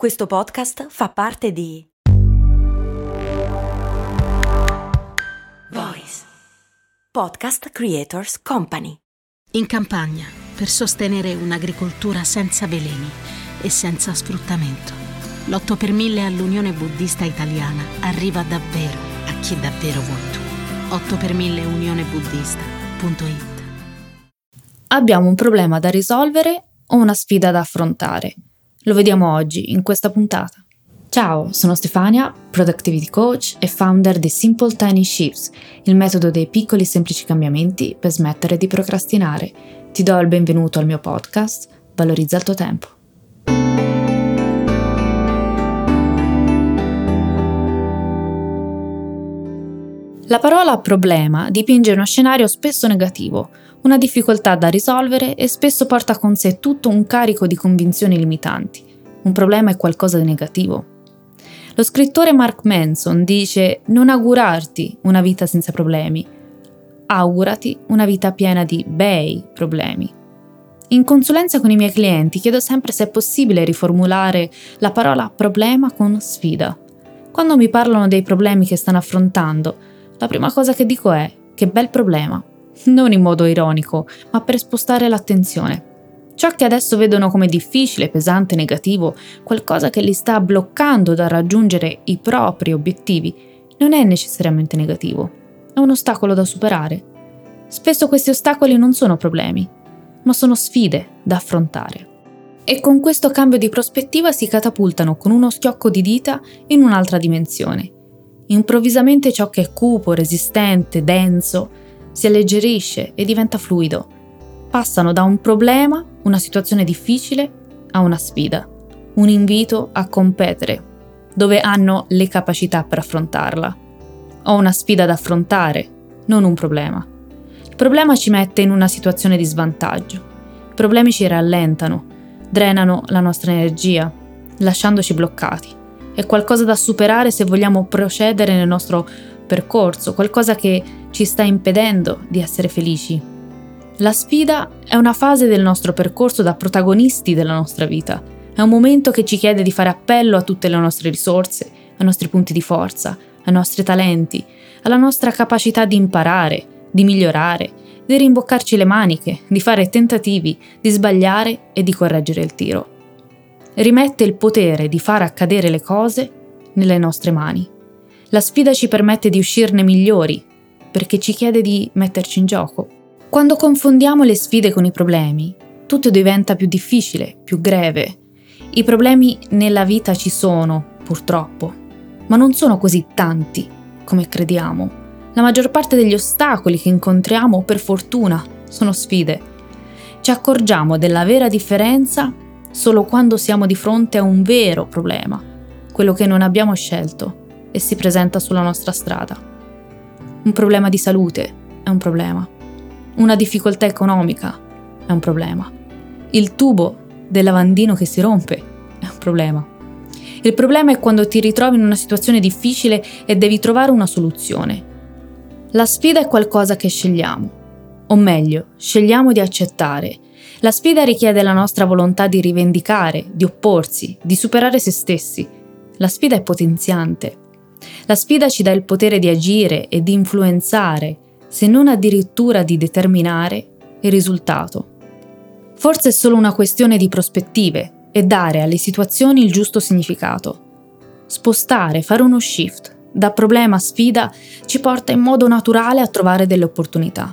Questo podcast fa parte di Voice Podcast Creators Company. In campagna, per sostenere un'agricoltura senza veleni e senza sfruttamento, l'8 per 1000 all'Unione Buddista Italiana arriva davvero a chi davvero vuoi tu. 8 per 1000 unionebuddista.it Abbiamo un problema da risolvere o una sfida da affrontare? Lo vediamo oggi in questa puntata. Ciao, sono Stefania, Productivity Coach e founder di Simple Tiny Shifts, il metodo dei piccoli semplici cambiamenti per smettere di procrastinare. Ti do il benvenuto al mio podcast, Valorizza il tuo tempo. La parola problema dipinge uno scenario spesso negativo, una difficoltà da risolvere e spesso porta con sé tutto un carico di convinzioni limitanti. Un problema è qualcosa di negativo. Lo scrittore Mark Manson dice non augurarti una vita senza problemi, augurati una vita piena di bei problemi. In consulenza con i miei clienti chiedo sempre se è possibile riformulare la parola problema con sfida. Quando mi parlano dei problemi che stanno affrontando, la prima cosa che dico è che bel problema, non in modo ironico, ma per spostare l'attenzione. Ciò che adesso vedono come difficile, pesante, negativo, qualcosa che li sta bloccando da raggiungere i propri obiettivi, non è necessariamente negativo, è un ostacolo da superare. Spesso questi ostacoli non sono problemi, ma sono sfide da affrontare. E con questo cambio di prospettiva si catapultano con uno schiocco di dita in un'altra dimensione Improvvisamente ciò che è cupo, resistente, denso, si alleggerisce e diventa fluido. Passano da un problema, una situazione difficile, a una sfida, un invito a competere, dove hanno le capacità per affrontarla. Ho una sfida da affrontare, non un problema. Il problema ci mette in una situazione di svantaggio. I problemi ci rallentano, drenano la nostra energia, lasciandoci bloccati è qualcosa da superare se vogliamo procedere nel nostro percorso, qualcosa che ci sta impedendo di essere felici. La sfida è una fase del nostro percorso da protagonisti della nostra vita. È un momento che ci chiede di fare appello a tutte le nostre risorse, ai nostri punti di forza, ai nostri talenti, alla nostra capacità di imparare, di migliorare, di rimboccarci le maniche, di fare tentativi, di sbagliare e di correggere il tiro rimette il potere di far accadere le cose nelle nostre mani. La sfida ci permette di uscirne migliori, perché ci chiede di metterci in gioco. Quando confondiamo le sfide con i problemi, tutto diventa più difficile, più greve. I problemi nella vita ci sono, purtroppo, ma non sono così tanti come crediamo. La maggior parte degli ostacoli che incontriamo, per fortuna, sono sfide. Ci accorgiamo della vera differenza solo quando siamo di fronte a un vero problema, quello che non abbiamo scelto e si presenta sulla nostra strada. Un problema di salute è un problema. Una difficoltà economica è un problema. Il tubo del lavandino che si rompe è un problema. Il problema è quando ti ritrovi in una situazione difficile e devi trovare una soluzione. La sfida è qualcosa che scegliamo, o meglio, scegliamo di accettare la sfida richiede la nostra volontà di rivendicare, di opporsi, di superare se stessi. La sfida è potenziante. La sfida ci dà il potere di agire e di influenzare, se non addirittura di determinare, il risultato. Forse è solo una questione di prospettive e dare alle situazioni il giusto significato. Spostare, fare uno shift da problema a sfida ci porta in modo naturale a trovare delle opportunità.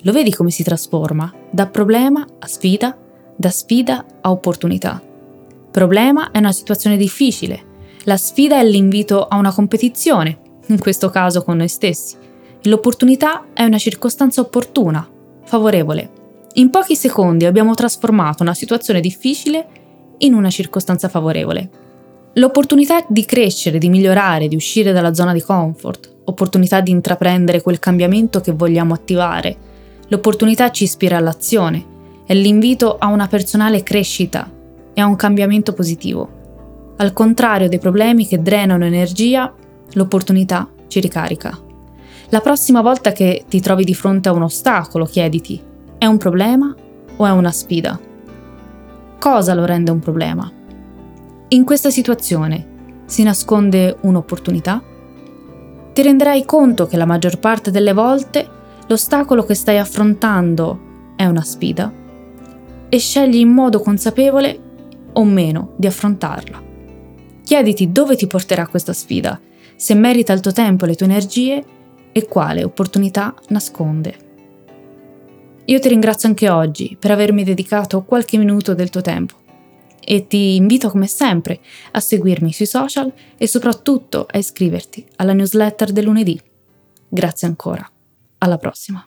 Lo vedi come si trasforma? Da problema a sfida, da sfida a opportunità. Problema è una situazione difficile. La sfida è l'invito a una competizione, in questo caso con noi stessi. L'opportunità è una circostanza opportuna, favorevole. In pochi secondi abbiamo trasformato una situazione difficile in una circostanza favorevole. L'opportunità di crescere, di migliorare, di uscire dalla zona di comfort, opportunità di intraprendere quel cambiamento che vogliamo attivare, L'opportunità ci ispira all'azione, è l'invito a una personale crescita e a un cambiamento positivo. Al contrario dei problemi che drenano energia, l'opportunità ci ricarica. La prossima volta che ti trovi di fronte a un ostacolo, chiediti, è un problema o è una sfida? Cosa lo rende un problema? In questa situazione si nasconde un'opportunità? Ti renderai conto che la maggior parte delle volte l'ostacolo che stai affrontando è una sfida e scegli in modo consapevole o meno di affrontarla. Chiediti dove ti porterà questa sfida, se merita il tuo tempo e le tue energie e quale opportunità nasconde. Io ti ringrazio anche oggi per avermi dedicato qualche minuto del tuo tempo e ti invito come sempre a seguirmi sui social e soprattutto a iscriverti alla newsletter del lunedì. Grazie ancora. Alla prossima.